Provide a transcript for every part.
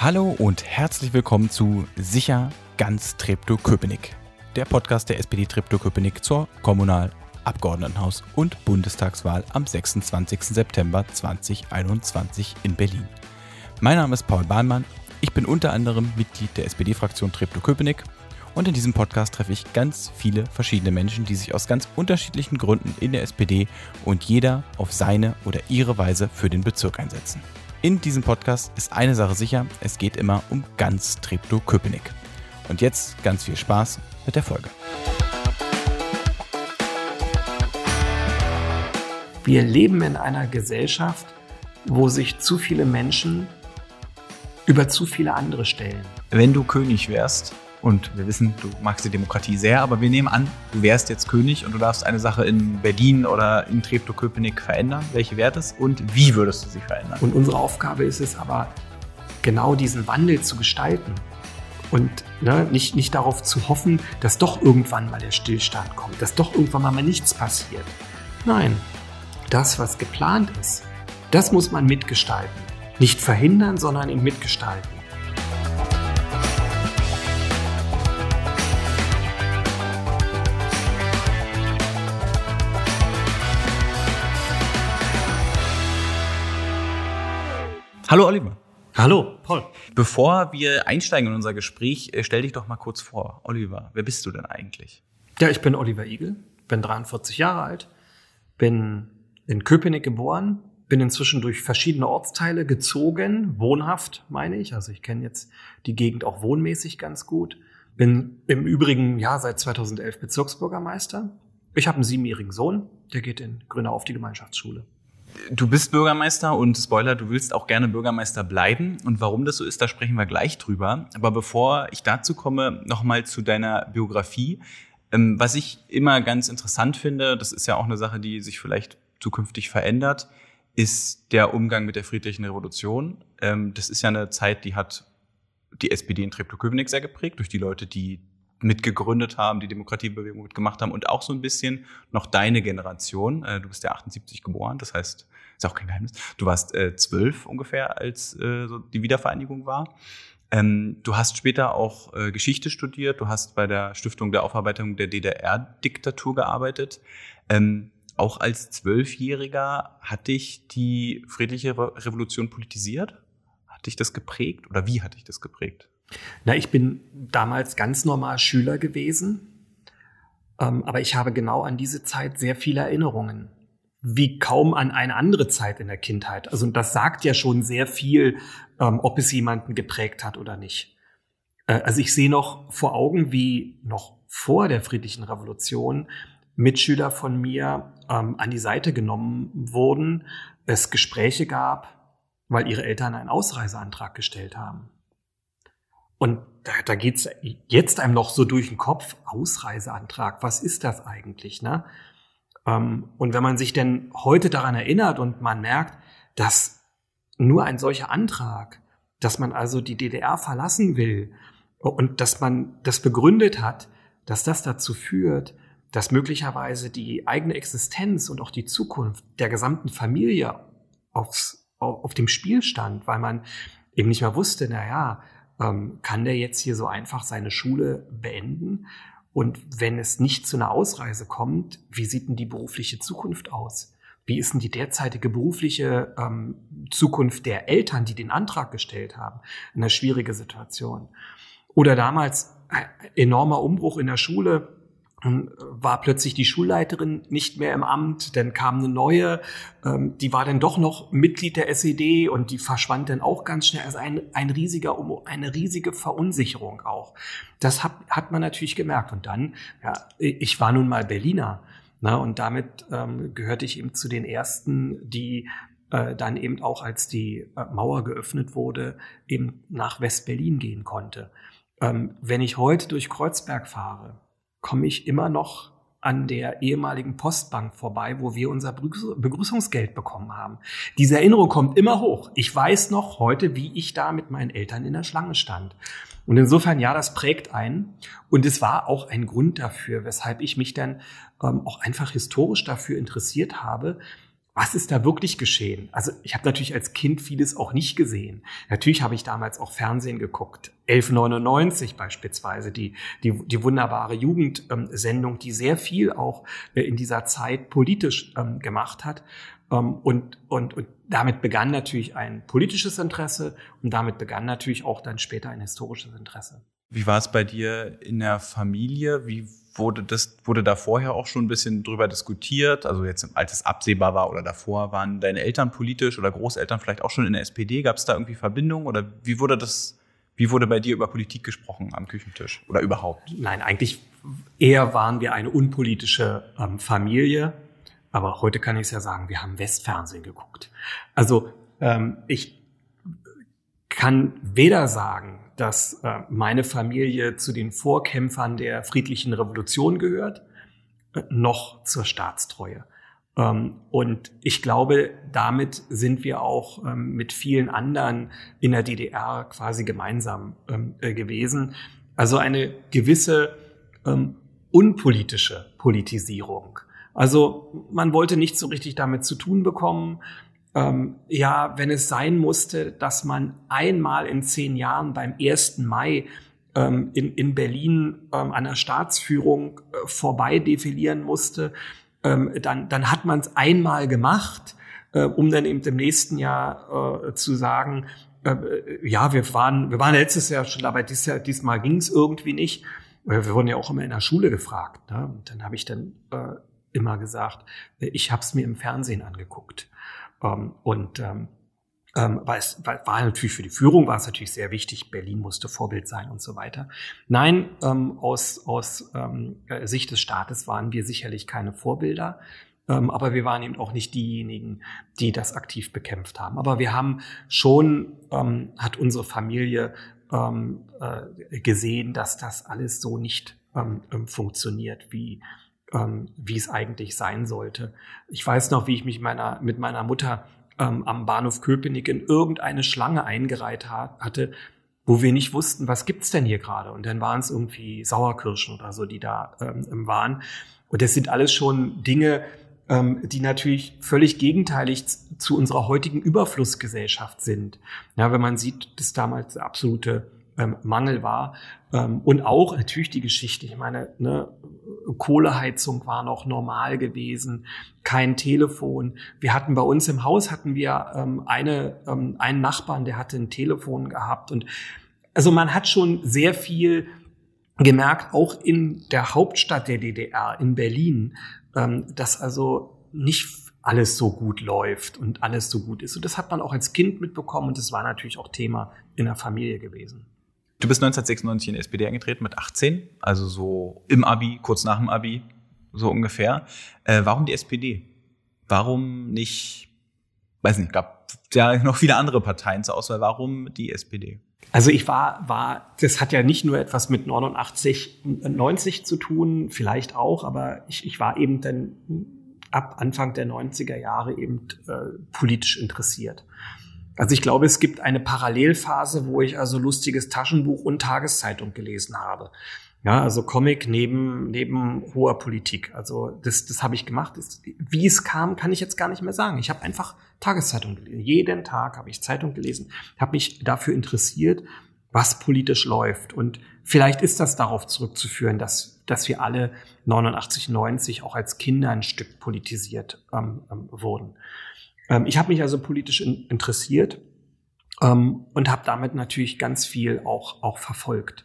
Hallo und herzlich willkommen zu Sicher ganz Treptow-Köpenick, der Podcast der SPD Treptow-Köpenick zur Kommunal-, Abgeordnetenhaus- und Bundestagswahl am 26. September 2021 in Berlin. Mein Name ist Paul Bahnmann, ich bin unter anderem Mitglied der SPD-Fraktion Treptow-Köpenick und in diesem Podcast treffe ich ganz viele verschiedene Menschen, die sich aus ganz unterschiedlichen Gründen in der SPD und jeder auf seine oder ihre Weise für den Bezirk einsetzen. In diesem Podcast ist eine Sache sicher, es geht immer um ganz Treptow-Köpenick. Und jetzt ganz viel Spaß mit der Folge. Wir leben in einer Gesellschaft, wo sich zu viele Menschen über zu viele andere stellen. Wenn du König wärst, und wir wissen, du magst die Demokratie sehr, aber wir nehmen an, du wärst jetzt König und du darfst eine Sache in Berlin oder in Treptow-Köpenick verändern. Welche wäre das und wie würdest du sie verändern? Und unsere Aufgabe ist es aber, genau diesen Wandel zu gestalten. Und ne, nicht, nicht darauf zu hoffen, dass doch irgendwann mal der Stillstand kommt, dass doch irgendwann mal nichts passiert. Nein, das, was geplant ist, das muss man mitgestalten. Nicht verhindern, sondern mitgestalten. Hallo Oliver. Hallo, Paul. Bevor wir einsteigen in unser Gespräch, äh, stell dich doch mal kurz vor. Oliver, wer bist du denn eigentlich? Ja, ich bin Oliver Igel, bin 43 Jahre alt, bin in Köpenick geboren, bin inzwischen durch verschiedene Ortsteile gezogen, wohnhaft meine ich, also ich kenne jetzt die Gegend auch wohnmäßig ganz gut, bin im Übrigen ja seit 2011 Bezirksbürgermeister. Ich habe einen siebenjährigen Sohn, der geht in Grünau auf die Gemeinschaftsschule. Du bist Bürgermeister und Spoiler, du willst auch gerne Bürgermeister bleiben. Und warum das so ist, da sprechen wir gleich drüber. Aber bevor ich dazu komme, nochmal zu deiner Biografie. Ähm, was ich immer ganz interessant finde, das ist ja auch eine Sache, die sich vielleicht zukünftig verändert, ist der Umgang mit der friedlichen Revolution. Ähm, das ist ja eine Zeit, die hat die SPD in Treptow-Köpenick sehr geprägt, durch die Leute, die mitgegründet haben, die Demokratiebewegung mitgemacht haben und auch so ein bisschen noch deine Generation. Äh, du bist ja 78 geboren, das heißt, ist auch kein Geheimnis. Du warst äh, zwölf ungefähr, als äh, so die Wiedervereinigung war. Ähm, du hast später auch äh, Geschichte studiert, du hast bei der Stiftung der Aufarbeitung der DDR-Diktatur gearbeitet. Ähm, auch als Zwölfjähriger hat dich die friedliche Revolution politisiert? Hat dich das geprägt oder wie hat dich das geprägt? Na, ich bin damals ganz normal Schüler gewesen, ähm, aber ich habe genau an diese Zeit sehr viele Erinnerungen, wie kaum an eine andere Zeit in der Kindheit. Also das sagt ja schon sehr viel, ähm, ob es jemanden geprägt hat oder nicht. Äh, also ich sehe noch vor Augen, wie noch vor der friedlichen Revolution Mitschüler von mir ähm, an die Seite genommen wurden, es Gespräche gab, weil ihre Eltern einen Ausreiseantrag gestellt haben. Und da, da geht's jetzt einem noch so durch den Kopf, Ausreiseantrag, was ist das eigentlich? Ne? Ähm, und wenn man sich denn heute daran erinnert und man merkt, dass nur ein solcher Antrag, dass man also die DDR verlassen will und dass man das begründet hat, dass das dazu führt, dass möglicherweise die eigene Existenz und auch die Zukunft der gesamten Familie aufs, auf dem Spiel stand, weil man eben nicht mehr wusste, na ja, ähm, kann der jetzt hier so einfach seine Schule beenden? Und wenn es nicht zu einer Ausreise kommt, wie sieht denn die berufliche Zukunft aus? Wie ist denn die derzeitige berufliche ähm, Zukunft der Eltern, die den Antrag gestellt haben? Eine schwierige Situation. Oder damals äh, enormer Umbruch in der Schule war plötzlich die Schulleiterin nicht mehr im Amt, dann kam eine neue, ähm, die war dann doch noch Mitglied der SED und die verschwand dann auch ganz schnell. Also ein, ein riesiger, eine riesige Verunsicherung auch. Das hat, hat man natürlich gemerkt. Und dann, ja, ich war nun mal Berliner. Ne, und damit ähm, gehörte ich eben zu den ersten, die äh, dann eben auch, als die äh, Mauer geöffnet wurde, eben nach West-Berlin gehen konnte. Ähm, wenn ich heute durch Kreuzberg fahre, komme ich immer noch an der ehemaligen Postbank vorbei, wo wir unser Begrüßungsgeld bekommen haben. Diese Erinnerung kommt immer hoch. Ich weiß noch heute, wie ich da mit meinen Eltern in der Schlange stand. Und insofern, ja, das prägt einen. Und es war auch ein Grund dafür, weshalb ich mich dann ähm, auch einfach historisch dafür interessiert habe, was ist da wirklich geschehen? Also ich habe natürlich als Kind vieles auch nicht gesehen. Natürlich habe ich damals auch Fernsehen geguckt. 1199 beispielsweise, die, die, die wunderbare Jugendsendung, die sehr viel auch äh, in dieser Zeit politisch ähm, gemacht hat. Ähm, und, und, und damit begann natürlich ein politisches Interesse und damit begann natürlich auch dann später ein historisches Interesse. Wie war es bei dir in der Familie? Wie wurde das, wurde da vorher auch schon ein bisschen drüber diskutiert? Also jetzt, als es absehbar war oder davor, waren deine Eltern politisch oder Großeltern vielleicht auch schon in der SPD? Gab es da irgendwie Verbindungen oder wie wurde das, wie wurde bei dir über Politik gesprochen am Küchentisch oder überhaupt? Nein, eigentlich eher waren wir eine unpolitische ähm, Familie. Aber heute kann ich es ja sagen, wir haben Westfernsehen geguckt. Also ähm, ich kann weder sagen, dass äh, meine Familie zu den Vorkämpfern der friedlichen Revolution gehört, äh, noch zur Staatstreue. Ähm, und ich glaube, damit sind wir auch ähm, mit vielen anderen in der DDR quasi gemeinsam ähm, äh, gewesen. Also eine gewisse unpolitische Politisierung. Also man wollte nicht so richtig damit zu tun bekommen ähm, ja, wenn es sein musste, dass man einmal in zehn Jahren beim 1. Mai ähm, in, in Berlin ähm, an der Staatsführung äh, vorbei defilieren musste, ähm, dann, dann hat man es einmal gemacht, äh, um dann eben im nächsten Jahr äh, zu sagen, äh, ja, wir waren, wir waren letztes Jahr schon dabei, dies Jahr, diesmal ging es irgendwie nicht. Wir wurden ja auch immer in der Schule gefragt. Ne? Und dann habe ich dann äh, immer gesagt, ich habe es mir im Fernsehen angeguckt. Ähm, und ähm, ähm, war, es, war, war natürlich für die Führung war es natürlich sehr wichtig. Berlin musste Vorbild sein und so weiter. Nein, ähm, aus, aus ähm, äh, Sicht des Staates waren wir sicherlich keine Vorbilder. Ähm, aber wir waren eben auch nicht diejenigen, die das aktiv bekämpft haben. Aber wir haben schon, ähm, hat unsere Familie ähm, äh, gesehen, dass das alles so nicht ähm, ähm funktioniert, wie, ähm, wie es eigentlich sein sollte. Ich weiß noch, wie ich mich meiner, mit meiner Mutter ähm, am Bahnhof Köpenick in irgendeine Schlange eingereiht ha hatte, wo wir nicht wussten, was gibt's denn hier gerade? Und dann waren es irgendwie Sauerkirschen oder so, die da ähm, waren. Und das sind alles schon Dinge, ähm, die natürlich völlig gegenteilig zu unserer heutigen Überflussgesellschaft sind. Ja, wenn man sieht, dass damals absolute ähm, Mangel war. Ähm, und auch natürlich die Geschichte. Ich meine, ne, Kohleheizung war noch normal gewesen, kein Telefon. Wir hatten bei uns im Haus hatten wir ähm, eine, ähm, einen Nachbarn, der hatte ein Telefon gehabt. Und also man hat schon sehr viel gemerkt, auch in der Hauptstadt der DDR, in Berlin, ähm, dass also nicht alles so gut läuft und alles so gut ist. Und das hat man auch als Kind mitbekommen und das war natürlich auch Thema in der Familie gewesen. Du bist 1996 in die SPD eingetreten mit 18, also so im Abi, kurz nach dem Abi, so ungefähr. Äh, warum die SPD? Warum nicht, weiß nicht, gab ja noch viele andere Parteien zur Auswahl. Warum die SPD? Also ich war, war, das hat ja nicht nur etwas mit 89, 90 zu tun, vielleicht auch, aber ich, ich war eben dann ab Anfang der 90er Jahre eben äh, politisch interessiert. Also ich glaube, es gibt eine Parallelphase, wo ich also lustiges Taschenbuch und Tageszeitung gelesen habe. Ja, also Comic neben, neben hoher Politik. Also das, das habe ich gemacht. Wie es kam, kann ich jetzt gar nicht mehr sagen. Ich habe einfach Tageszeitung gelesen. Jeden Tag habe ich Zeitung gelesen, habe mich dafür interessiert, was politisch läuft. Und vielleicht ist das darauf zurückzuführen, dass, dass wir alle 89, 90 auch als Kinder ein Stück politisiert ähm, ähm, wurden. Ähm, ich habe mich also politisch in, interessiert ähm, und habe damit natürlich ganz viel auch, auch verfolgt.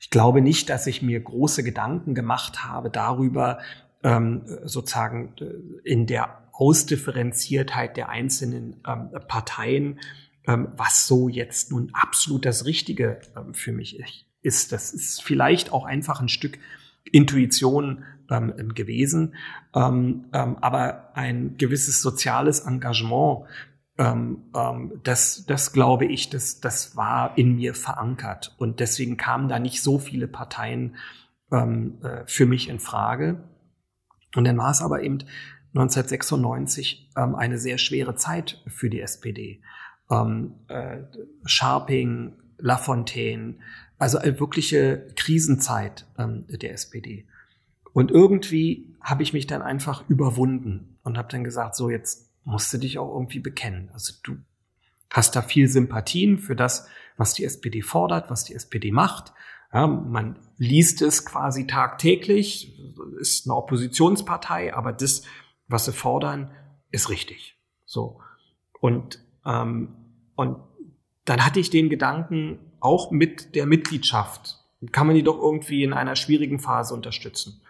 Ich glaube nicht, dass ich mir große Gedanken gemacht habe darüber, ähm, sozusagen äh, in der Ausdifferenziertheit der einzelnen ähm, Parteien, ähm, was so jetzt nun absolut das Richtige ähm, für mich ist. Das ist vielleicht auch einfach ein Stück Intuition ähm, gewesen. Ähm, ähm, aber ein gewisses soziales Engagement, ähm, ähm, das, das glaube ich, das, das war in mir verankert. Und deswegen kamen da nicht so viele Parteien ähm, äh, für mich in Frage. Und dann war es aber eben 1996 ähm, eine sehr schwere Zeit für die SPD. Äh, Scharping, Lafontaine, also eine wirkliche Krisenzeit ähm, der SPD. Und irgendwie habe ich mich dann einfach überwunden und habe dann gesagt, so jetzt musst du dich auch irgendwie bekennen. Also du hast da viel Sympathien für das, was die SPD fordert, was die SPD macht. Ja, man liest es quasi tagtäglich, ist eine Oppositionspartei, aber das, was sie fordern, ist richtig. So. Und, ähm, und dann hatte ich den Gedanken, auch mit der Mitgliedschaft, kann man die doch irgendwie in einer schwierigen Phase unterstützen.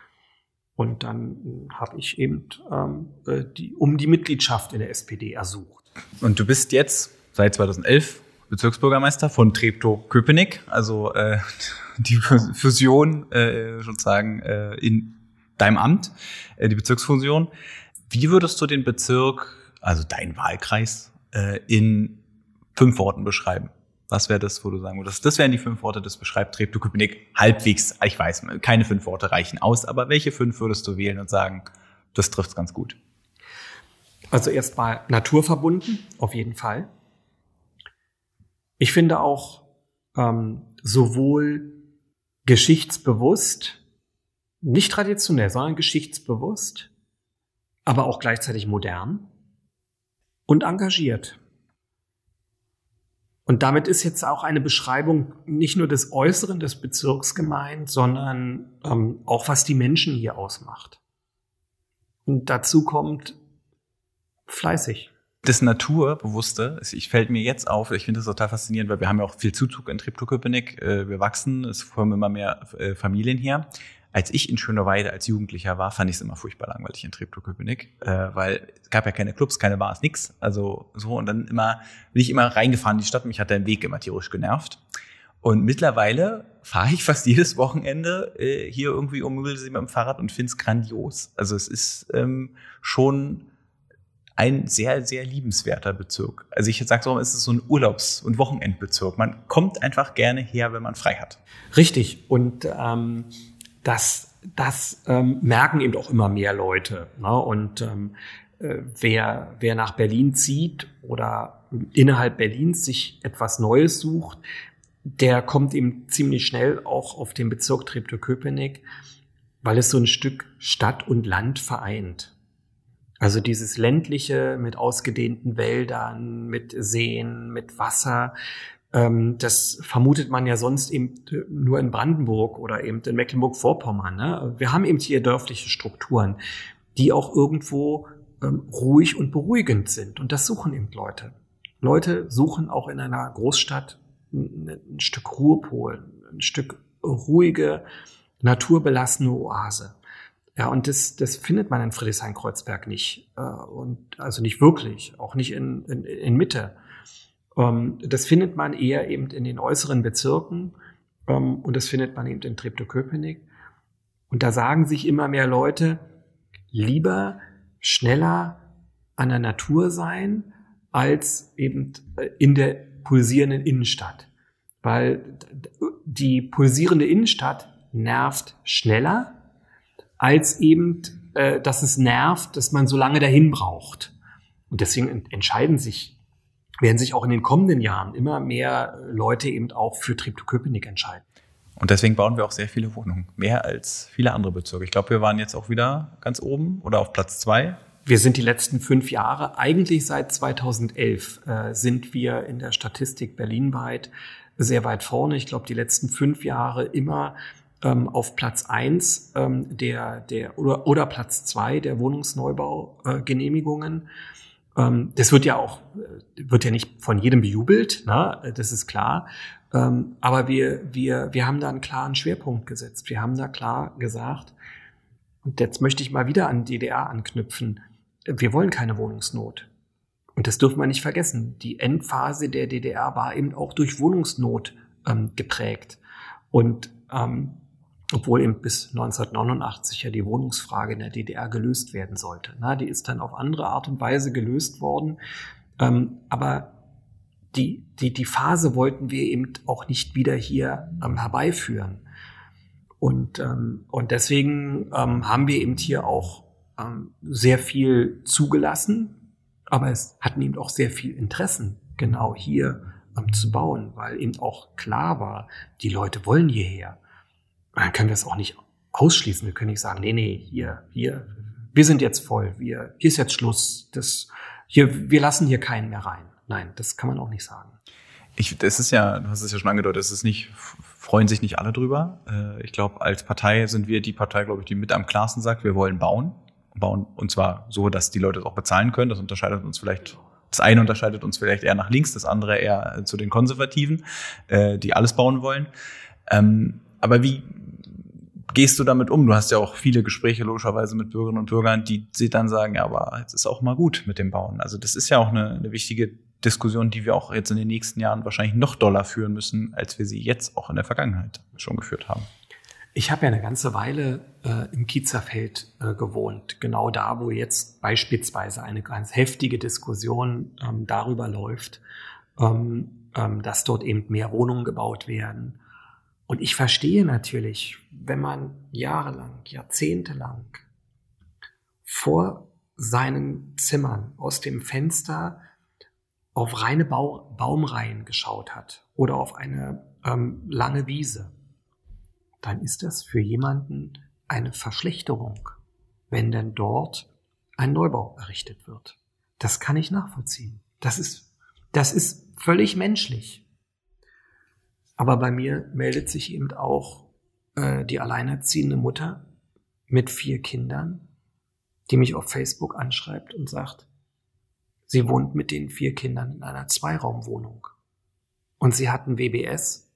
Und dann habe ich eben ähm, äh, die, um die Mitgliedschaft in der SPD ersucht. Und du bist jetzt seit 2011 Bezirksbürgermeister von Treptow-Köpenick, also äh, die Fusion äh, sozusagen äh, in deinem Amt, äh, die Bezirksfusion. Wie würdest du den Bezirk, also deinen Wahlkreis, äh, in fünf Worten beschreiben? Was wäre das, wo du sagen würdest? Das wären die fünf Worte, das beschreibt Treptow-Köpenick halbwegs. Ich weiß, keine fünf Worte reichen aus, aber welche fünf würdest du wählen und sagen, das trifft's ganz gut? Also erstmal naturverbunden, auf jeden Fall. Ich finde auch ähm, sowohl geschichtsbewusst, nicht traditionell, sondern geschichtsbewusst, aber auch gleichzeitig modern und engagiert. Und damit ist jetzt auch eine Beschreibung nicht nur des Äußeren des Bezirks gemeint, sondern ähm, auch was die Menschen hier ausmacht. Und dazu kommt fleißig. Das Naturbewusste, ich fällt mir jetzt auf, ich finde das total faszinierend, weil wir haben ja auch viel Zuzug in Treptow-Köpenick, äh, wir wachsen, es kommen immer mehr äh, Familien her als ich in Schöneweide als Jugendlicher war, fand ich es immer furchtbar langweilig in Treptow-Köpenick, äh, weil es gab ja keine Clubs, keine Bars, nix. Also so und dann immer bin ich immer reingefahren in die Stadt. Mich hat der Weg immer tierisch genervt. Und mittlerweile fahre ich fast jedes Wochenende äh, hier irgendwie um Müggelsee mit dem Fahrrad und finde es grandios. Also es ist ähm, schon ein sehr, sehr liebenswerter Bezirk. Also ich sage so, es ist so ein Urlaubs- und Wochenendbezirk. Man kommt einfach gerne her, wenn man frei hat. Richtig. Und ähm, das, das ähm, merken eben auch immer mehr Leute. Ne? Und ähm, äh, wer, wer nach Berlin zieht oder innerhalb Berlins sich etwas Neues sucht, der kommt eben ziemlich schnell auch auf den Bezirk Treptow-Köpenick, weil es so ein Stück Stadt und Land vereint. Also dieses ländliche mit ausgedehnten Wäldern, mit Seen, mit Wasser, das vermutet man ja sonst eben nur in Brandenburg oder eben in Mecklenburg-Vorpommern. Ne? Wir haben eben hier dörfliche Strukturen, die auch irgendwo ähm, ruhig und beruhigend sind. Und das suchen eben Leute. Leute suchen auch in einer Großstadt ein, ein Stück Ruhepol, ein Stück ruhige, naturbelassene Oase. Ja, und das, das findet man in Friedrichshain-Kreuzberg nicht. Äh, und also nicht wirklich, auch nicht in, in, in Mitte. Ähm, das findet man eher eben in den äußeren Bezirken ähm, und das findet man eben in Treptow-Köpenick. Und da sagen sich immer mehr Leute, lieber schneller an der Natur sein, als eben äh, in der pulsierenden Innenstadt. Weil die pulsierende Innenstadt nervt schneller, als eben, äh, dass es nervt, dass man so lange dahin braucht. Und deswegen entscheiden sich werden sich auch in den kommenden Jahren immer mehr Leute eben auch für Treptow-Köpenick entscheiden. Und deswegen bauen wir auch sehr viele Wohnungen. Mehr als viele andere Bezirke. Ich glaube, wir waren jetzt auch wieder ganz oben oder auf Platz zwei. Wir sind die letzten fünf Jahre, eigentlich seit 2011, äh, sind wir in der Statistik berlinweit sehr weit vorne. Ich glaube, die letzten fünf Jahre immer ähm, auf Platz eins ähm, der, der oder, oder Platz zwei der Wohnungsneubaugenehmigungen. Äh, ähm, das wird ja auch, äh, wird ja nicht von jedem bejubelt, ne? das ist klar. Ähm, aber wir, wir, wir haben da einen klaren Schwerpunkt gesetzt. Wir haben da klar gesagt, und jetzt möchte ich mal wieder an DDR anknüpfen. Wir wollen keine Wohnungsnot. Und das dürfen wir nicht vergessen. Die Endphase der DDR war eben auch durch Wohnungsnot ähm, geprägt. Und ähm, obwohl eben bis 1989 ja die Wohnungsfrage in der DDR gelöst werden sollte. Na, die ist dann auf andere Art und Weise gelöst worden. Ähm, aber die, die, die Phase wollten wir eben auch nicht wieder hier ähm, herbeiführen. Und, ähm, und deswegen ähm, haben wir eben hier auch ähm, sehr viel zugelassen, aber es hatten eben auch sehr viel Interessen, genau hier ähm, zu bauen, weil eben auch klar war, die Leute wollen hierher dann können wir es auch nicht ausschließen. Wir können nicht sagen, nee, nee, hier, hier, wir sind jetzt voll, wir, hier ist jetzt Schluss, das, hier, wir lassen hier keinen mehr rein. Nein, das kann man auch nicht sagen. Ich, das ist ja, du hast es ja schon angedeutet, es ist nicht, freuen sich nicht alle drüber. Äh, ich glaube, als Partei sind wir die Partei, glaube ich, die mit am klarsten sagt, wir wollen bauen. Bauen und zwar so, dass die Leute es auch bezahlen können. Das unterscheidet uns vielleicht das eine unterscheidet uns vielleicht eher nach links, das andere eher zu den Konservativen, äh, die alles bauen wollen. Ähm, aber wie gehst du damit um? Du hast ja auch viele Gespräche logischerweise mit Bürgerinnen und Bürgern, die sie dann sagen, ja, aber jetzt ist auch mal gut mit dem Bauen. Also das ist ja auch eine, eine wichtige Diskussion, die wir auch jetzt in den nächsten Jahren wahrscheinlich noch doller führen müssen, als wir sie jetzt auch in der Vergangenheit schon geführt haben. Ich habe ja eine ganze Weile äh, im Kiezerfeld äh, gewohnt, genau da, wo jetzt beispielsweise eine ganz heftige Diskussion ähm, darüber läuft, ähm, ähm, dass dort eben mehr Wohnungen gebaut werden. Und ich verstehe natürlich, wenn man jahrelang, jahrzehntelang vor seinen Zimmern aus dem Fenster auf reine Bau Baumreihen geschaut hat oder auf eine ähm, lange Wiese, dann ist das für jemanden eine Verschlechterung, wenn denn dort ein Neubau errichtet wird. Das kann ich nachvollziehen. Das ist, das ist völlig menschlich. Aber bei mir meldet sich eben auch äh, die alleinerziehende Mutter mit vier Kindern, die mich auf Facebook anschreibt und sagt, Sie wohnt mit den vier Kindern in einer Zweiraumwohnung. Und sie hat ein WBS.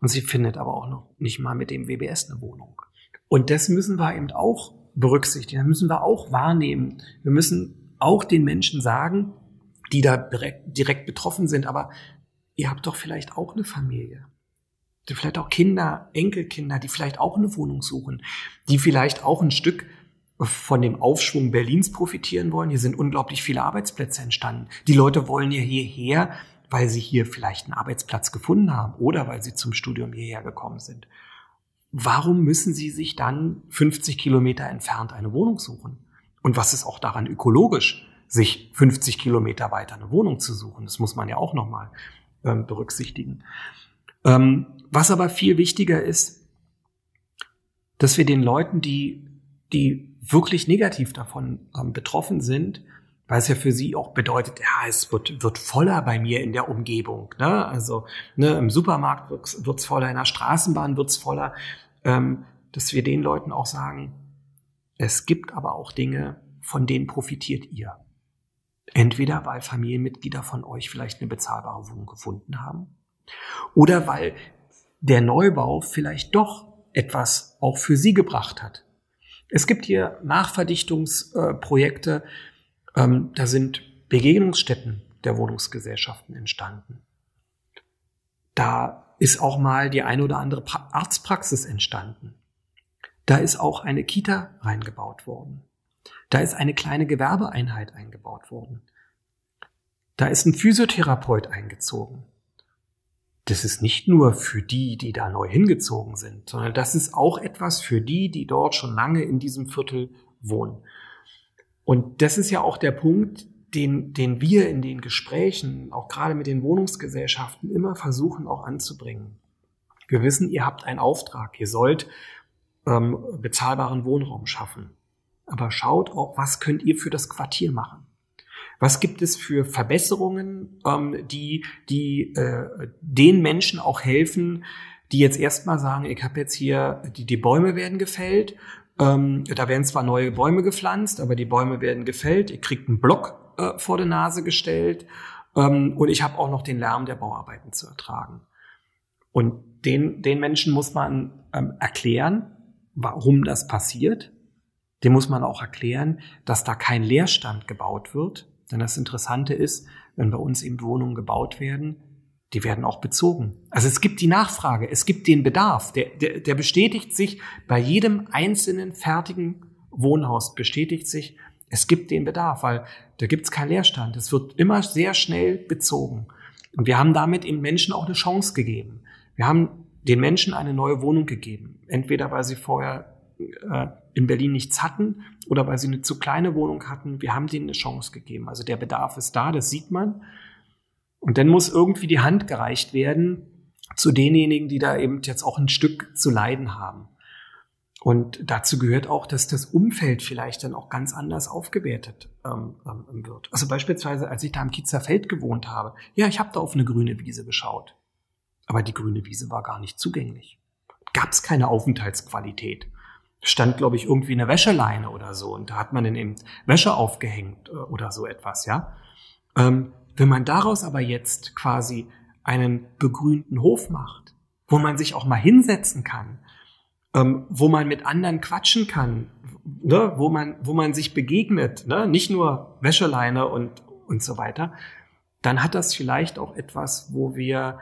Und sie findet aber auch noch nicht mal mit dem WBS eine Wohnung. Und das müssen wir eben auch berücksichtigen. Das müssen wir auch wahrnehmen. Wir müssen auch den Menschen sagen, die da direkt, direkt betroffen sind, aber ihr habt doch vielleicht auch eine Familie. Vielleicht auch Kinder, Enkelkinder, die vielleicht auch eine Wohnung suchen, die vielleicht auch ein Stück von dem Aufschwung Berlins profitieren wollen. Hier sind unglaublich viele Arbeitsplätze entstanden. Die Leute wollen ja hierher, weil sie hier vielleicht einen Arbeitsplatz gefunden haben oder weil sie zum Studium hierher gekommen sind. Warum müssen sie sich dann 50 Kilometer entfernt eine Wohnung suchen? Und was ist auch daran ökologisch, sich 50 Kilometer weiter eine Wohnung zu suchen? Das muss man ja auch nochmal ähm, berücksichtigen. Ähm, was aber viel wichtiger ist, dass wir den Leuten, die, die wirklich negativ davon ähm, betroffen sind, weil es ja für sie auch bedeutet, ja, es wird, wird voller bei mir in der Umgebung. Ne? Also ne, im Supermarkt wird es voller, in der Straßenbahn wird es voller, ähm, dass wir den Leuten auch sagen, es gibt aber auch Dinge, von denen profitiert ihr. Entweder weil Familienmitglieder von euch vielleicht eine bezahlbare Wohnung gefunden haben oder weil der Neubau vielleicht doch etwas auch für sie gebracht hat. Es gibt hier Nachverdichtungsprojekte, ähm, da sind Begegnungsstätten der Wohnungsgesellschaften entstanden. Da ist auch mal die eine oder andere Arztpraxis entstanden. Da ist auch eine Kita reingebaut worden. Da ist eine kleine Gewerbeeinheit eingebaut worden. Da ist ein Physiotherapeut eingezogen das ist nicht nur für die, die da neu hingezogen sind, sondern das ist auch etwas für die, die dort schon lange in diesem Viertel wohnen. Und das ist ja auch der Punkt, den, den wir in den Gesprächen, auch gerade mit den Wohnungsgesellschaften, immer versuchen auch anzubringen. Wir wissen, ihr habt einen Auftrag, ihr sollt ähm, bezahlbaren Wohnraum schaffen. Aber schaut auch, was könnt ihr für das Quartier machen? Was gibt es für Verbesserungen, ähm, die, die äh, den Menschen auch helfen, die jetzt erstmal sagen, ich habe jetzt hier, die, die Bäume werden gefällt, ähm, da werden zwar neue Bäume gepflanzt, aber die Bäume werden gefällt, ihr kriegt einen Block äh, vor der Nase gestellt ähm, und ich habe auch noch den Lärm der Bauarbeiten zu ertragen. Und den, den Menschen muss man ähm, erklären, warum das passiert. Dem muss man auch erklären, dass da kein Leerstand gebaut wird, denn das Interessante ist, wenn bei uns eben Wohnungen gebaut werden, die werden auch bezogen. Also es gibt die Nachfrage, es gibt den Bedarf, der, der, der bestätigt sich bei jedem einzelnen fertigen Wohnhaus, bestätigt sich, es gibt den Bedarf, weil da gibt es keinen Leerstand. Es wird immer sehr schnell bezogen. Und wir haben damit eben Menschen auch eine Chance gegeben. Wir haben den Menschen eine neue Wohnung gegeben. Entweder weil sie vorher äh, in Berlin nichts hatten oder weil sie eine zu kleine Wohnung hatten. Wir haben denen eine Chance gegeben. Also der Bedarf ist da, das sieht man. Und dann muss irgendwie die Hand gereicht werden zu denjenigen, die da eben jetzt auch ein Stück zu leiden haben. Und dazu gehört auch, dass das Umfeld vielleicht dann auch ganz anders aufgewertet ähm, ähm, wird. Also beispielsweise, als ich da am Kietzer Feld gewohnt habe, ja, ich habe da auf eine grüne Wiese geschaut. Aber die grüne Wiese war gar nicht zugänglich. Gab es keine Aufenthaltsqualität. Stand, glaube ich, irgendwie eine Wäscheleine oder so. Und da hat man dann eben Wäsche aufgehängt äh, oder so etwas, ja. Ähm, wenn man daraus aber jetzt quasi einen begrünten Hof macht, wo man sich auch mal hinsetzen kann, ähm, wo man mit anderen quatschen kann, ne, wo man, wo man sich begegnet, ne, nicht nur Wäscheleine und, und so weiter, dann hat das vielleicht auch etwas, wo wir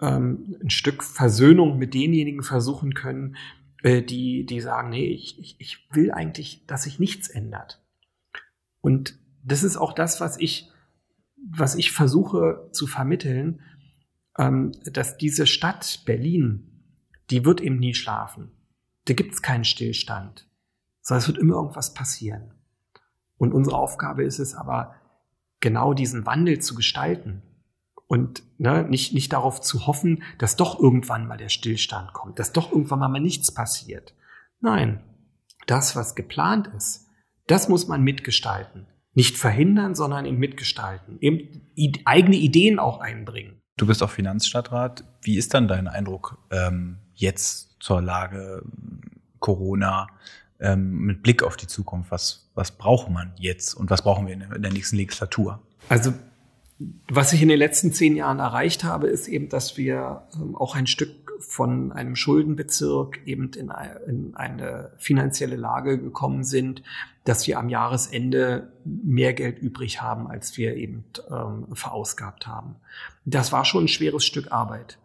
ähm, ein Stück Versöhnung mit denjenigen versuchen können, äh, die, die sagen, nee, ich, ich, ich will eigentlich, dass sich nichts ändert. Und das ist auch das, was ich, was ich versuche zu vermitteln, ähm, dass diese Stadt Berlin, die wird eben nie schlafen da gibt es keinen Stillstand, sondern es wird immer irgendwas passieren. Und unsere Aufgabe ist es aber, genau diesen Wandel zu gestalten und ne, nicht, nicht darauf zu hoffen, dass doch irgendwann mal der Stillstand kommt, dass doch irgendwann mal, mal nichts passiert. Nein, das, was geplant ist, das muss man mitgestalten. Nicht verhindern, sondern eben mitgestalten. Eben eigene Ideen auch einbringen. Du bist auch Finanzstadtrat. Wie ist dann dein Eindruck ähm, jetzt zur Lage Corona ähm, mit Blick auf die Zukunft? Was, was braucht man jetzt und was brauchen wir in der, in der nächsten Legislatur? Also was ich in den letzten zehn Jahren erreicht habe, ist eben, dass wir ähm, auch ein Stück von einem Schuldenbezirk eben in, in, eine finanzielle Lage gekommen sind, dass wir am Jahresende mehr Geld übrig haben, als wir eben ähm, verausgabt haben. Das war schon ein schweres Stück Arbeit.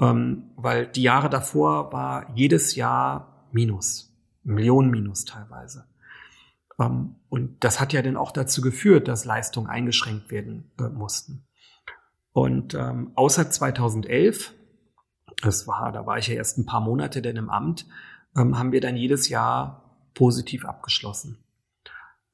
Ähm, weil die Jahre davor war jedes Jahr Minus, Millionen Minus teilweise. Ähm, und das hat ja dann auch dazu geführt, dass Leistungen eingeschränkt werden äh, mussten. Und ähm, außer 2011, das war, da war ich ja erst ein paar Monate denn im Amt, ähm, haben wir dann jedes Jahr positiv abgeschlossen.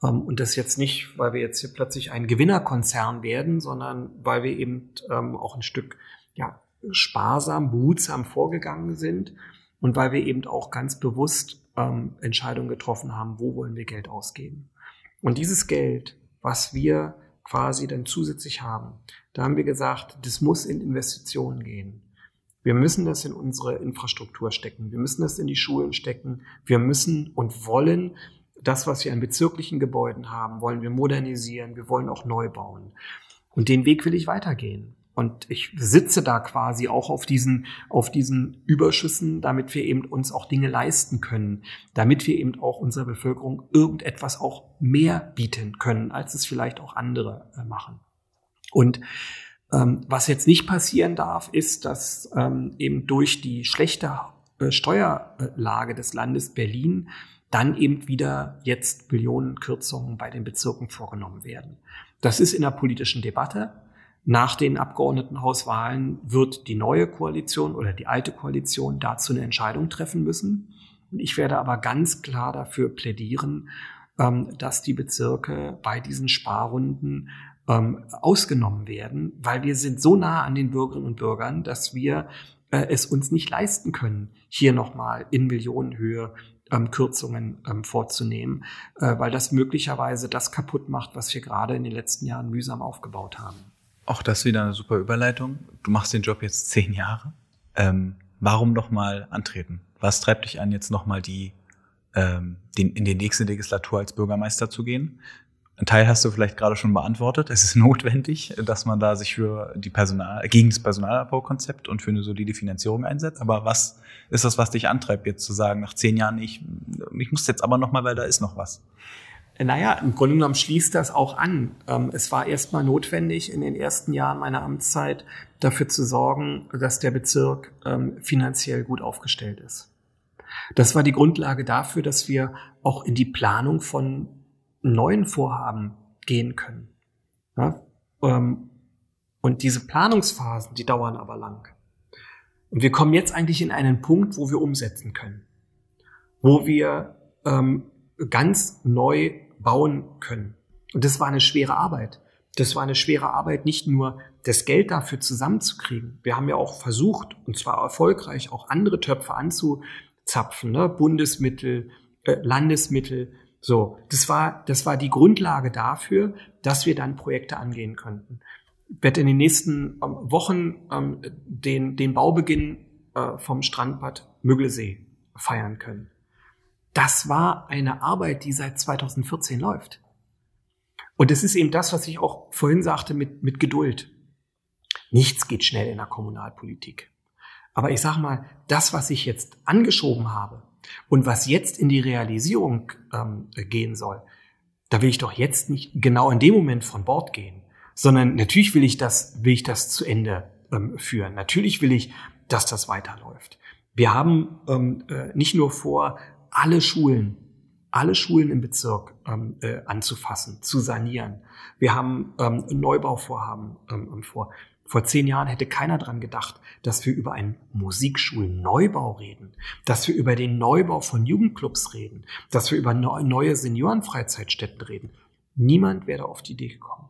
Ähm, und das jetzt nicht, weil wir jetzt hier plötzlich ein Gewinnerkonzern werden, sondern weil wir eben ähm, auch ein Stück ja, sparsam, behutsam vorgegangen sind und weil wir eben auch ganz bewusst ähm, Entscheidungen getroffen haben, wo wollen wir Geld ausgeben. Und dieses Geld, was wir quasi dann zusätzlich haben, da haben wir gesagt, das muss in Investitionen gehen. Wir müssen das in unsere Infrastruktur stecken. Wir müssen das in die Schulen stecken. Wir müssen und wollen das, was wir an bezirklichen Gebäuden haben, wollen wir modernisieren. Wir wollen auch neu bauen. Und den Weg will ich weitergehen. Und ich sitze da quasi auch auf diesen, auf diesen Überschüssen, damit wir eben uns auch Dinge leisten können, damit wir eben auch unserer Bevölkerung irgendetwas auch mehr bieten können, als es vielleicht auch andere äh, machen. Und ähm, was jetzt nicht passieren darf, ist, dass ähm, eben durch die schlechte äh, Steuerlage des Landes Berlin dann eben wieder jetzt Millionenkürzungen bei den Bezirken vorgenommen werden. Das ist in der politischen Debatte. Nach den Abgeordnetenhauswahlen wird die neue Koalition oder die alte Koalition dazu eine Entscheidung treffen müssen. Und ich werde aber ganz klar dafür plädieren, ähm, dass die Bezirke bei diesen Sparrunden ähm, ausgenommen werden, weil wir sind so nah an den Bürgerinnen und Bürgern, dass wir äh, es uns nicht leisten können, hier nochmal in Millionenhöhe ähm, Kürzungen vorzunehmen, äh, weil das möglicherweise das kaputt macht, was wir gerade in den letzten Jahren mühsam aufgebaut haben. Auch das wieder eine super Überleitung. Du machst den Job jetzt zehn Jahre. Ähm, warum nochmal antreten? Was treibt dich an, jetzt nochmal die, ähm, den, in die nächste Legislatur als Bürgermeister zu gehen? Ein Teil hast du vielleicht gerade schon beantwortet. Es ist notwendig, dass man da sich für die Personal, gegen das Personalabbaukonzept und für eine solide Finanzierung einsetzt. Aber was ist das, was dich antreibt, jetzt zu sagen, nach zehn Jahren, ich, ich muss jetzt aber nochmal, weil da ist noch was? Naja, im Grunde genommen schließt das auch an. Ähm, es war erstmal notwendig, in den ersten Jahren meiner Amtszeit dafür zu sorgen, dass der Bezirk ähm, finanziell gut aufgestellt ist. Das war die Grundlage dafür, dass wir auch in die Planung von neuen Vorhaben gehen können. Ähm, und diese Planungsphasen, die dauern aber lang. Und wir kommen jetzt eigentlich in einen Punkt, wo wir umsetzen können. Wo wir ganz neu bauen können. Und das war eine schwere Arbeit. Das war eine schwere Arbeit, nicht nur das Geld dafür zusammenzukriegen. Wir haben ja auch versucht, und zwar erfolgreich, auch andere Töpfe anzuzapfen, zapfen, ne? Bundesmittel, äh, Landesmittel. So, das war, das war die Grundlage dafür, dass wir dann Projekte angehen könnten. Ich werde in den nächsten ähm, Wochen ähm, den, den Baubeginn äh, vom Strandbad Müggelsee feiern können. Das war eine Arbeit, die seit 2014 läuft. Und es ist eben das, was ich auch vorhin sagte mit, mit Geduld. Nichts geht schnell in der Kommunalpolitik. Aber ich sage mal, das, was ich jetzt angeschoben habe und was jetzt in die Realisierung ähm, gehen soll, da will ich doch jetzt nicht genau in dem Moment von Bord gehen, sondern natürlich will ich das, will ich das zu Ende ähm, führen. Natürlich will ich, dass das weiterläuft. Wir haben ähm, äh, nicht nur vor, alle Schulen, alle Schulen im Bezirk ähm, äh, anzufassen, zu sanieren. Wir haben ähm, Neubauvorhaben ähm, vor. Vor zehn Jahren hätte keiner dran gedacht, dass wir über einen Musikschulneubau reden, dass wir über den Neubau von Jugendclubs reden, dass wir über neue Seniorenfreizeitstätten reden. Niemand wäre auf die Idee gekommen.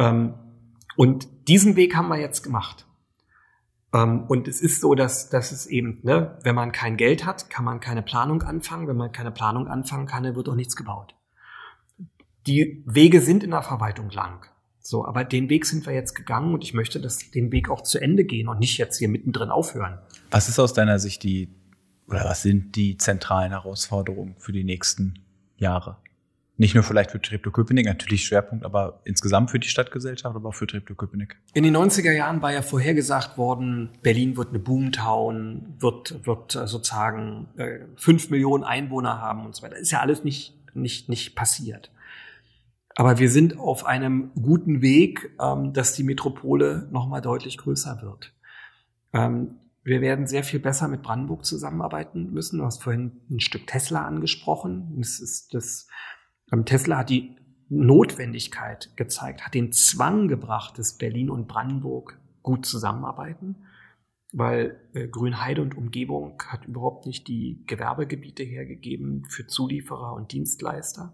Ähm, und diesen Weg haben wir jetzt gemacht. Ähm, und es ist so, dass, dass es eben, ne, wenn man kein Geld hat, kann man keine Planung anfangen. Wenn man keine Planung anfangen kann, dann wird auch nichts gebaut. Die Wege sind in der Verwaltung lang. So, aber den Weg sind wir jetzt gegangen und ich möchte, dass den Weg auch zu Ende gehen und nicht jetzt hier mittendrin aufhören. Was ist aus deiner Sicht die, oder was sind die zentralen Herausforderungen für die nächsten Jahre? Nicht nur vielleicht für Treptow-Köpenick, natürlich Schwerpunkt, aber insgesamt für die Stadtgesellschaft, aber auch für Treptow-Köpenick. In den 90er Jahren war ja vorhergesagt worden, Berlin wird eine Boomtown, wird, wird äh, sozusagen äh, fünf Millionen Einwohner haben und so weiter. Ist ja alles nicht, nicht, nicht passiert. Aber wir sind auf einem guten Weg, ähm, dass die Metropole nochmal deutlich größer wird. Ähm, wir werden sehr viel besser mit Brandenburg zusammenarbeiten müssen. Du hast vorhin ein Stück Tesla angesprochen. Das ist das, Tesla hat die Notwendigkeit gezeigt, hat den Zwang gebracht, dass Berlin und Brandenburg gut zusammenarbeiten, weil äh, Grünheide und Umgebung hat überhaupt nicht die Gewerbegebiete hergegeben für Zulieferer und Dienstleister.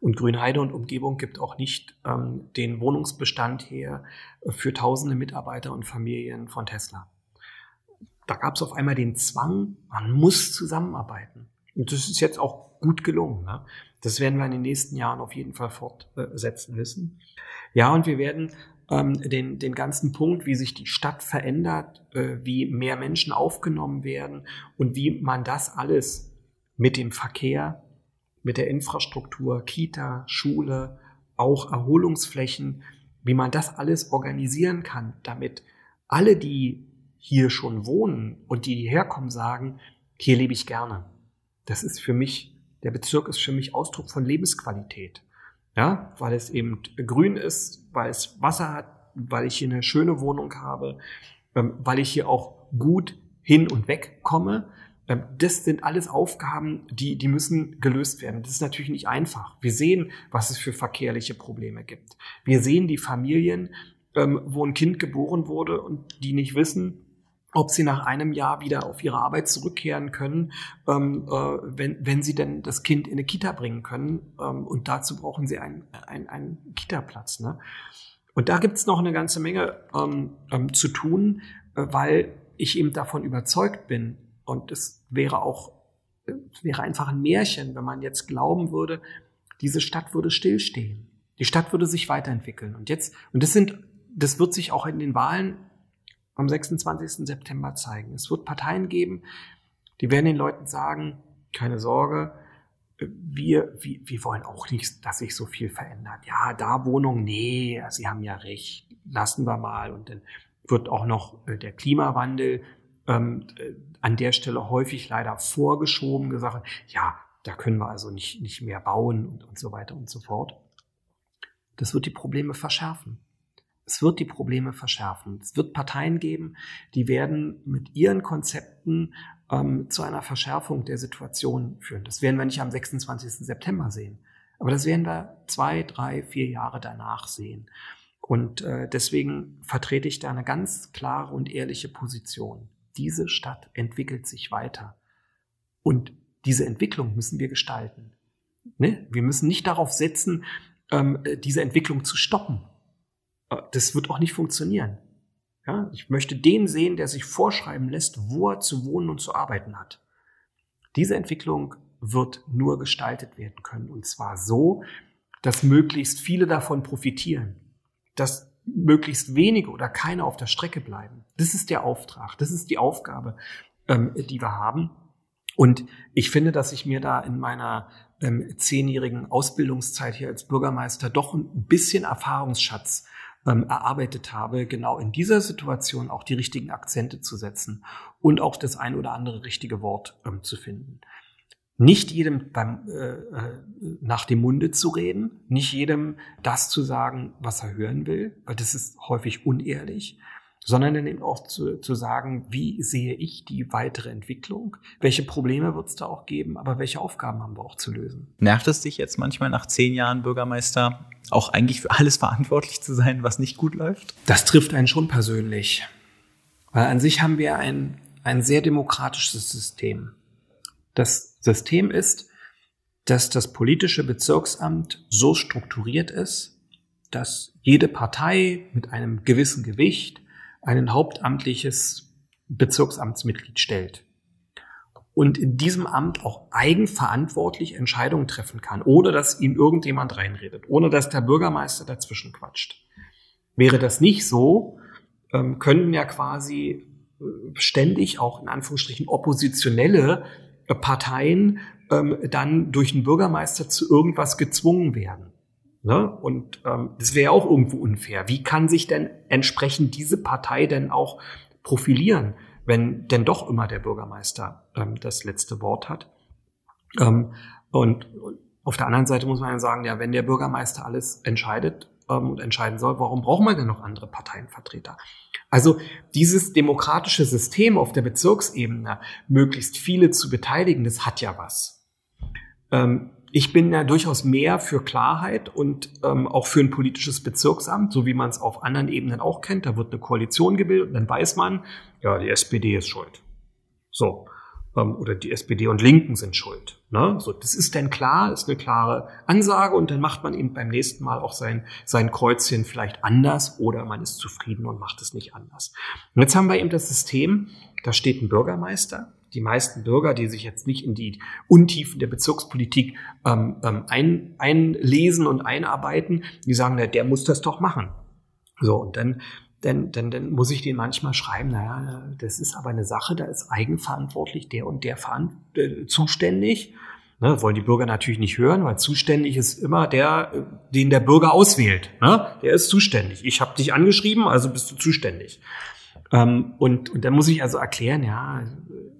Und Grünheide und Umgebung gibt auch nicht ähm, den Wohnungsbestand her für tausende Mitarbeiter und Familien von Tesla. Da gab es auf einmal den Zwang, man muss zusammenarbeiten. Und das ist jetzt auch gut gelungen. Ne? Das werden wir in den nächsten Jahren auf jeden Fall fortsetzen müssen. Ja, und wir werden ähm, den, den ganzen Punkt, wie sich die Stadt verändert, äh, wie mehr Menschen aufgenommen werden und wie man das alles mit dem Verkehr, mit der Infrastruktur, Kita, Schule, auch Erholungsflächen, wie man das alles organisieren kann, damit alle, die hier schon wohnen und die hierher kommen, sagen, hier lebe ich gerne. Das ist für mich, der Bezirk ist für mich Ausdruck von Lebensqualität. Ja, weil es eben grün ist, weil es Wasser hat, weil ich hier eine schöne Wohnung habe, ähm, weil ich hier auch gut hin und weg komme, ähm, das sind alles Aufgaben, die, die müssen gelöst werden. Das ist natürlich nicht einfach. Wir sehen, was es für verkehrliche Probleme gibt. Wir sehen die Familien, ähm, wo ein Kind geboren wurde und die nicht wissen, ob sie nach einem Jahr wieder auf ihre Arbeit zurückkehren können, ähm, äh, wenn, wenn sie denn das Kind in eine Kita bringen können. Ähm, und dazu brauchen sie einen, einen, einen Kita-Platz. Ne? Und da gibt's noch eine ganze Menge ähm, ähm, zu tun, äh, weil ich eben davon überzeugt bin, und es wäre auch, es wäre einfach ein Märchen, wenn man jetzt glauben würde, diese Stadt würde stillstehen. Die Stadt würde sich weiterentwickeln. Und jetzt, und das sind, das wird sich auch in den Wahlen am 26. September zeigen. Es wird Parteien geben, die werden den Leuten sagen, keine Sorge, wir, wir, wir wollen auch nicht, dass sich so viel verändert. Ja, da Wohnung, nee, Sie haben ja recht, lassen wir mal. Und dann wird auch noch äh, der Klimawandel ähm, äh, an der Stelle häufig leider vorgeschoben, gesagt, ja, da können wir also nicht, nicht mehr bauen und, und so weiter und so fort. Das wird die Probleme verschärfen. Es wird die Probleme verschärfen. Es wird Parteien geben, die werden mit ihren Konzepten ähm, zu einer Verschärfung der Situation führen. Das werden wir nicht am 26. September sehen. Aber das werden wir zwei, drei, vier Jahre danach sehen. Und äh, deswegen vertrete ich da eine ganz klare und ehrliche Position diese Stadt entwickelt sich weiter. Und diese Entwicklung müssen wir gestalten. Ne? Wir müssen nicht darauf setzen, ähm, diese Entwicklung zu stoppen. Das wird auch nicht funktionieren. Ja? Ich möchte den sehen, der sich vorschreiben lässt, wo er zu wohnen und zu arbeiten hat. Diese Entwicklung wird nur gestaltet werden können. Und zwar so, dass möglichst viele davon profitieren. Dass möglichst wenige oder keine auf der Strecke bleiben. Das ist der Auftrag, das ist die Aufgabe, ähm, die wir haben. Und ich finde, dass ich mir da in meiner ähm, zehnjährigen Ausbildungszeit hier als Bürgermeister doch ein bisschen Erfahrungsschatz ähm, erarbeitet habe, genau in dieser Situation auch die richtigen Akzente zu setzen und auch das ein oder andere richtige Wort ähm, zu finden. Nicht jedem beim, äh, äh, nach dem Munde zu reden, nicht jedem das zu sagen, was er hören will, weil das ist häufig unehrlich, sondern dann eben auch zu, zu sagen, wie sehe ich die weitere Entwicklung, welche Probleme wird es da auch geben, aber welche Aufgaben haben wir auch zu lösen. Nervt es dich jetzt manchmal nach zehn Jahren Bürgermeister auch eigentlich für alles verantwortlich zu sein, was nicht gut läuft? Das trifft einen schon persönlich. Weil an sich haben wir ein, ein sehr demokratisches System. Das System ist, dass das politische Bezirksamt so strukturiert ist, dass jede Partei mit einem gewissen Gewicht ein hauptamtliches Bezirksamtsmitglied stellt und in diesem Amt auch eigenverantwortlich Entscheidungen treffen kann, ohne dass ihm irgendjemand reinredet, ohne dass der Bürgermeister dazwischen quatscht. Wäre das nicht so, ähm, könnten ja quasi äh, ständig auch in Anführungsstrichen oppositionelle äh, Parteien ähm, dann durch den Bürgermeister zu irgendwas gezwungen werden. Ne? Und ähm, das wäre auch irgendwo unfair. Wie kann sich denn entsprechend diese Partei denn auch profilieren? wenn denn doch immer der Bürgermeister ähm, das letzte Wort hat. Ähm, und auf der anderen Seite muss man ja sagen, ja, wenn der Bürgermeister alles entscheidet ähm, und entscheiden soll, warum brauchen wir denn noch andere Parteienvertreter? Also dieses demokratische System auf der Bezirksebene, möglichst viele zu beteiligen, das hat ja was. Ähm, ich bin ja durchaus mehr für Klarheit und ähm, auch für ein politisches Bezirksamt, so wie man es auf anderen Ebenen auch kennt. Da wird eine Koalition gebildet und dann weiß man, ja, die SPD ist schuld. So. Ähm, oder die SPD und Linken sind schuld. Ne? So, das ist dann klar, ist eine klare Ansage und dann macht man eben beim nächsten Mal auch sein, sein Kreuzchen vielleicht anders oder man ist zufrieden und macht es nicht anders. Und jetzt haben wir eben das System, da steht ein Bürgermeister, die meisten Bürger, die sich jetzt nicht in die Untiefen der Bezirkspolitik ähm, ähm, ein, einlesen und einarbeiten, die sagen, na, der muss das doch machen. So, und dann, dann, dann, dann muss ich den manchmal schreiben, naja, das ist aber eine Sache, da ist eigenverantwortlich der und der äh, zuständig. Ne, wollen die Bürger natürlich nicht hören, weil zuständig ist immer der, den der Bürger auswählt. Ne? Der ist zuständig. Ich habe dich angeschrieben, also bist du zuständig. Ähm, und, und dann muss ich also erklären, ja,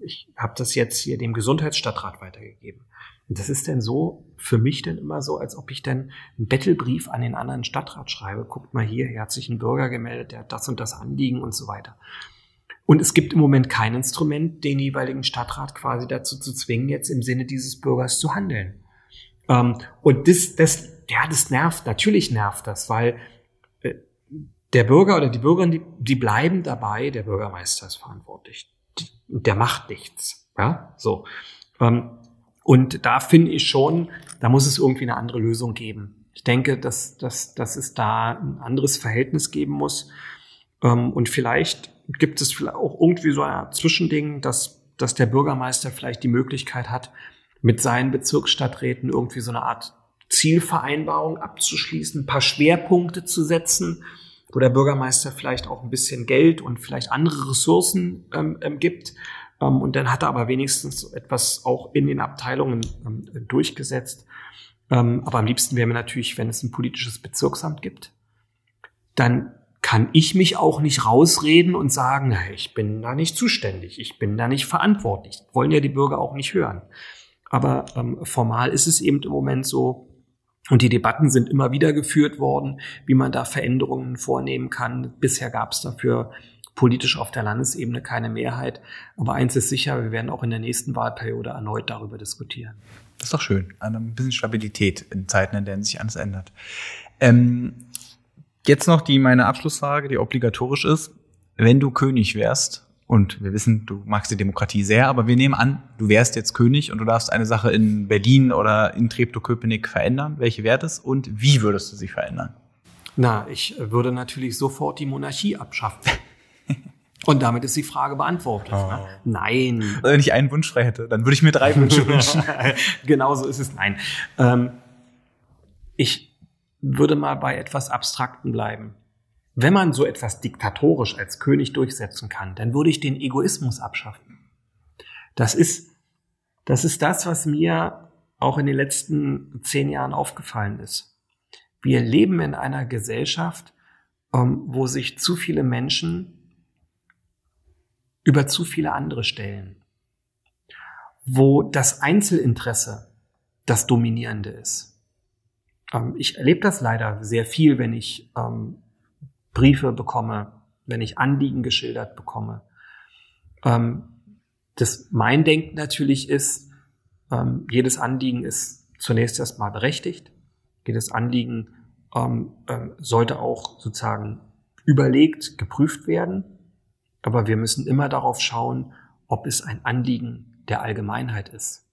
ich habe das jetzt hier dem Gesundheitsstadtrat weitergegeben. Und das ist denn so für mich denn immer so, als ob ich dann einen Bettelbrief an den anderen Stadtrat schreibe. Guckt mal hier, hier hat sich ein Bürger gemeldet, der hat das und das Anliegen und so weiter. Und es gibt im Moment kein Instrument, den jeweiligen Stadtrat quasi dazu zu zwingen, jetzt im Sinne dieses Bürgers zu handeln. Ähm, und das, das, ja, das nervt, natürlich nervt das, weil der Bürger oder die Bürgerin, die, die bleiben dabei, der Bürgermeister ist verantwortlich. Der macht nichts. Ja, so. Ähm, und da finde ich schon, da muss es irgendwie eine andere Lösung geben. Ich denke, dass, dass, dass es da ein anderes Verhältnis geben muss. Ähm, und vielleicht gibt es vielleicht auch irgendwie so ein Zwischending, dass, dass der Bürgermeister vielleicht die Möglichkeit hat, mit seinen Bezirksstadträten irgendwie so eine Art Zielvereinbarung abzuschließen, ein paar Schwerpunkte zu setzen, wo der Bürgermeister vielleicht auch ein bisschen Geld und vielleicht andere Ressourcen ähm, ähm, gibt. Ähm, und dann hat er aber wenigstens etwas auch in den Abteilungen ähm, durchgesetzt. Ähm, aber am liebsten wäre mir natürlich, wenn es ein politisches Bezirksamt gibt, dann kann ich mich auch nicht rausreden und sagen, na, ich bin da nicht zuständig, ich bin da nicht verantwortlich. Wollen ja die Bürger auch nicht hören. Aber ähm, formal ist es eben im Moment so, und die Debatten sind immer wieder geführt worden, wie man da Veränderungen vornehmen kann. Bisher gab es dafür politisch auf der Landesebene keine Mehrheit. Aber eins ist sicher, wir werden auch in der nächsten Wahlperiode erneut darüber diskutieren. Das ist doch schön. Ein bisschen Stabilität in Zeiten, in denen sich alles ändert. Ähm, jetzt noch die meine Abschlussfrage, die obligatorisch ist. Wenn du König wärst, und wir wissen, du magst die Demokratie sehr, aber wir nehmen an, du wärst jetzt König und du darfst eine Sache in Berlin oder in Treptow-Köpenick verändern. Welche wäre das und wie würdest du sie verändern? Na, ich würde natürlich sofort die Monarchie abschaffen. Und damit ist die Frage beantwortet. Oh. Ne? Nein. Wenn ich einen Wunsch frei hätte, dann würde ich mir drei Wünsche wünschen. Genauso ist es. Nein. Ähm, ich würde mal bei etwas Abstrakten bleiben. Wenn man so etwas diktatorisch als König durchsetzen kann, dann würde ich den Egoismus abschaffen. Das ist, das ist das, was mir auch in den letzten zehn Jahren aufgefallen ist. Wir leben in einer Gesellschaft, ähm, wo sich zu viele Menschen über zu viele andere stellen, wo das Einzelinteresse das Dominierende ist. Ähm, ich erlebe das leider sehr viel, wenn ich ähm, Briefe bekomme, wenn ich Anliegen geschildert bekomme. Ähm, das mein Denken natürlich ist, ähm, jedes Anliegen ist zunächst erstmal berechtigt. Jedes Anliegen ähm, ähm, sollte auch sozusagen überlegt, geprüft werden. Aber wir müssen immer darauf schauen, ob es ein Anliegen der Allgemeinheit ist,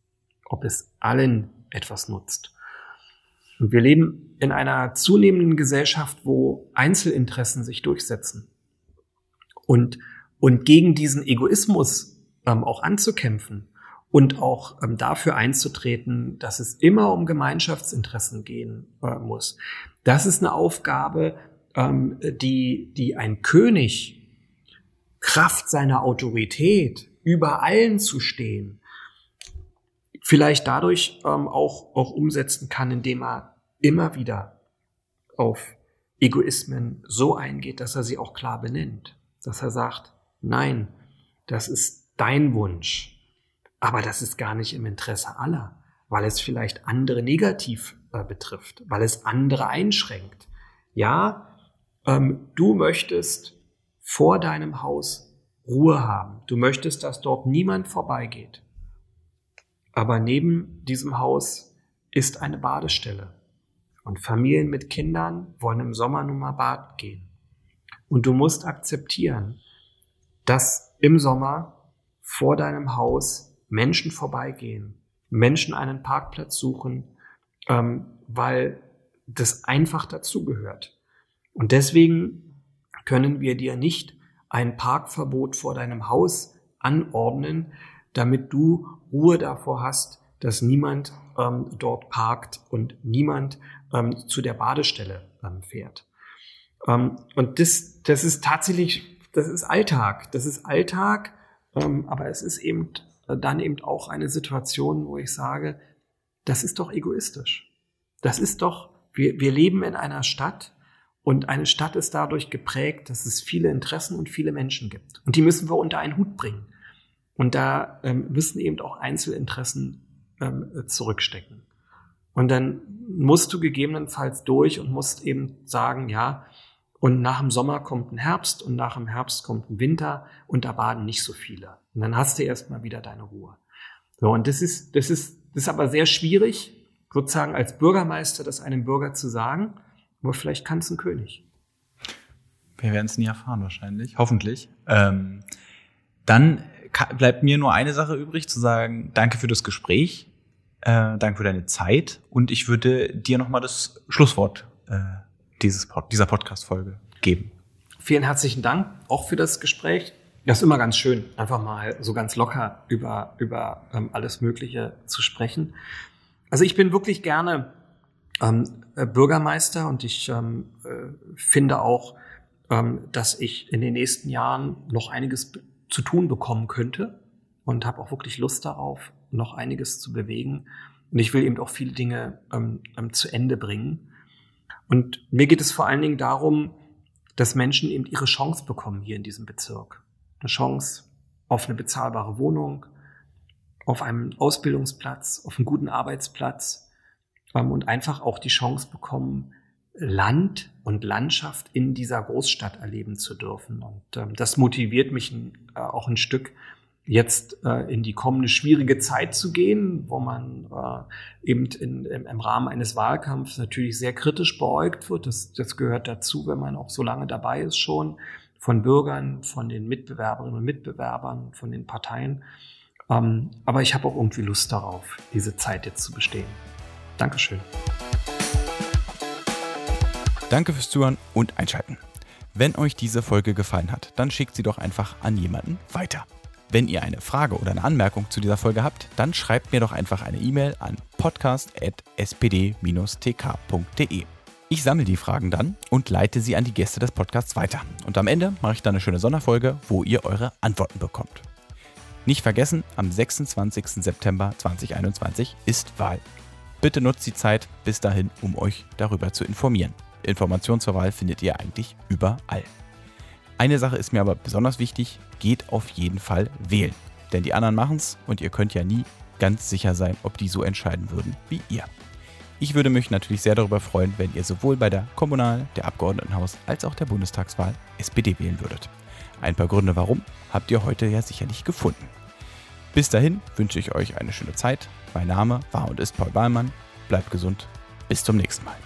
ob es allen etwas nutzt. Und wir leben in einer zunehmenden Gesellschaft, wo Einzelinteressen sich durchsetzen. Und, und gegen diesen Egoismus ähm, auch anzukämpfen und auch ähm, dafür einzutreten, dass es immer um Gemeinschaftsinteressen gehen äh, muss. Das ist eine Aufgabe, ähm, die, die ein König Kraft seiner Autorität über allen zu stehen, vielleicht dadurch ähm, auch, auch umsetzen kann, indem er immer wieder auf Egoismen so eingeht, dass er sie auch klar benennt, dass er sagt, nein, das ist dein Wunsch, aber das ist gar nicht im Interesse aller, weil es vielleicht andere negativ äh, betrifft, weil es andere einschränkt. Ja, ähm, du möchtest vor deinem Haus Ruhe haben. Du möchtest, dass dort niemand vorbeigeht. Aber neben diesem Haus ist eine Badestelle. Und Familien mit Kindern wollen im Sommer nun mal baden gehen. Und du musst akzeptieren, dass im Sommer vor deinem Haus Menschen vorbeigehen, Menschen einen Parkplatz suchen, ähm, weil das einfach dazugehört. Und deswegen können wir dir nicht ein Parkverbot vor deinem Haus anordnen, damit du Ruhe davor hast, dass niemand ähm, dort parkt und niemand ähm, zu der Badestelle ähm, fährt. Ähm, und das, das ist tatsächlich, das ist Alltag. Das ist Alltag, ähm, aber es ist eben dann eben auch eine Situation, wo ich sage, das ist doch egoistisch. Das ist doch, wir, wir leben in einer Stadt und eine Stadt ist dadurch geprägt, dass es viele Interessen und viele Menschen gibt. Und die müssen wir unter einen Hut bringen. Und da ähm, müssen eben auch Einzelinteressen ähm, zurückstecken. Und dann musst du gegebenenfalls durch und musst eben sagen, ja, und nach dem Sommer kommt ein Herbst und nach dem Herbst kommt ein Winter und da baden nicht so viele. Und dann hast du erstmal wieder deine Ruhe. So, und das ist, das ist, das ist aber sehr schwierig, sozusagen als Bürgermeister das einem Bürger zu sagen. Aber vielleicht kann es ein König. Wir werden es nie erfahren wahrscheinlich, hoffentlich. Ähm, dann bleibt mir nur eine Sache übrig, zu sagen, danke für das Gespräch, äh, danke für deine Zeit und ich würde dir nochmal das Schlusswort äh, dieses Pod dieser Podcast-Folge geben. Vielen herzlichen Dank auch für das Gespräch. Das ist immer ganz schön, einfach mal so ganz locker über, über ähm, alles Mögliche zu sprechen. Also ich bin wirklich gerne ähm, äh, Bürgermeister und ich ähm, äh, finde auch, ähm, dass ich in den nächsten Jahren noch einiges zu tun bekommen könnte und habe auch wirklich Lust darauf, noch einiges zu bewegen. Und ich will eben auch viele Dinge ähm, ähm, zu Ende bringen. Und mir geht es vor allen Dingen darum, dass Menschen eben ihre Chance bekommen hier in diesem Bezirk. Eine Chance auf eine bezahlbare Wohnung, auf einen Ausbildungsplatz, auf einen guten Arbeitsplatz ähm, und einfach auch die Chance bekommen, Land und Landschaft in dieser Großstadt erleben zu dürfen. Und ähm, das motiviert mich äh, auch ein Stück, jetzt äh, in die kommende schwierige Zeit zu gehen, wo man äh, eben in, im, im, Rahmen eines Wahlkampfs natürlich sehr kritisch beäugt wird. Das, das gehört dazu, wenn man auch so lange dabei ist schon, von Bürgern, von den Mitbewerberinnen und Mitbewerbern, von den Parteien. Ähm, aber ich habe auch irgendwie Lust darauf, diese Zeit jetzt zu bestehen. Dankeschön. Danke fürs Zuhören und Einschalten. Wenn euch diese Folge gefallen hat, dann schickt sie doch einfach an jemanden weiter. Wenn ihr eine Frage oder eine Anmerkung zu dieser Folge habt, dann schreibt mir doch einfach eine E-Mail an podcast.spd-tk.de. Ich sammle die Fragen dann und leite sie an die Gäste des Podcasts weiter. Und am Ende mache ich dann eine schöne Sonderfolge, wo ihr eure Antworten bekommt. Nicht vergessen, am 26. September 2021 ist Wahl. Bitte nutzt die Zeit bis dahin, um euch darüber zu informieren. Informationen zur Wahl findet ihr eigentlich überall. Eine Sache ist mir aber besonders wichtig, geht auf jeden Fall wählen. Denn die anderen machen es und ihr könnt ja nie ganz sicher sein, ob die so entscheiden würden wie ihr. Ich würde mich natürlich sehr darüber freuen, wenn ihr sowohl bei der Kommunal-, der Abgeordnetenhaus- als auch der Bundestagswahl SPD wählen würdet. Ein paar Gründe warum habt ihr heute ja sicherlich gefunden. Bis dahin wünsche ich euch eine schöne Zeit. Mein Name war und ist Paul Bahlmann. Bleibt gesund. Bis zum nächsten Mal.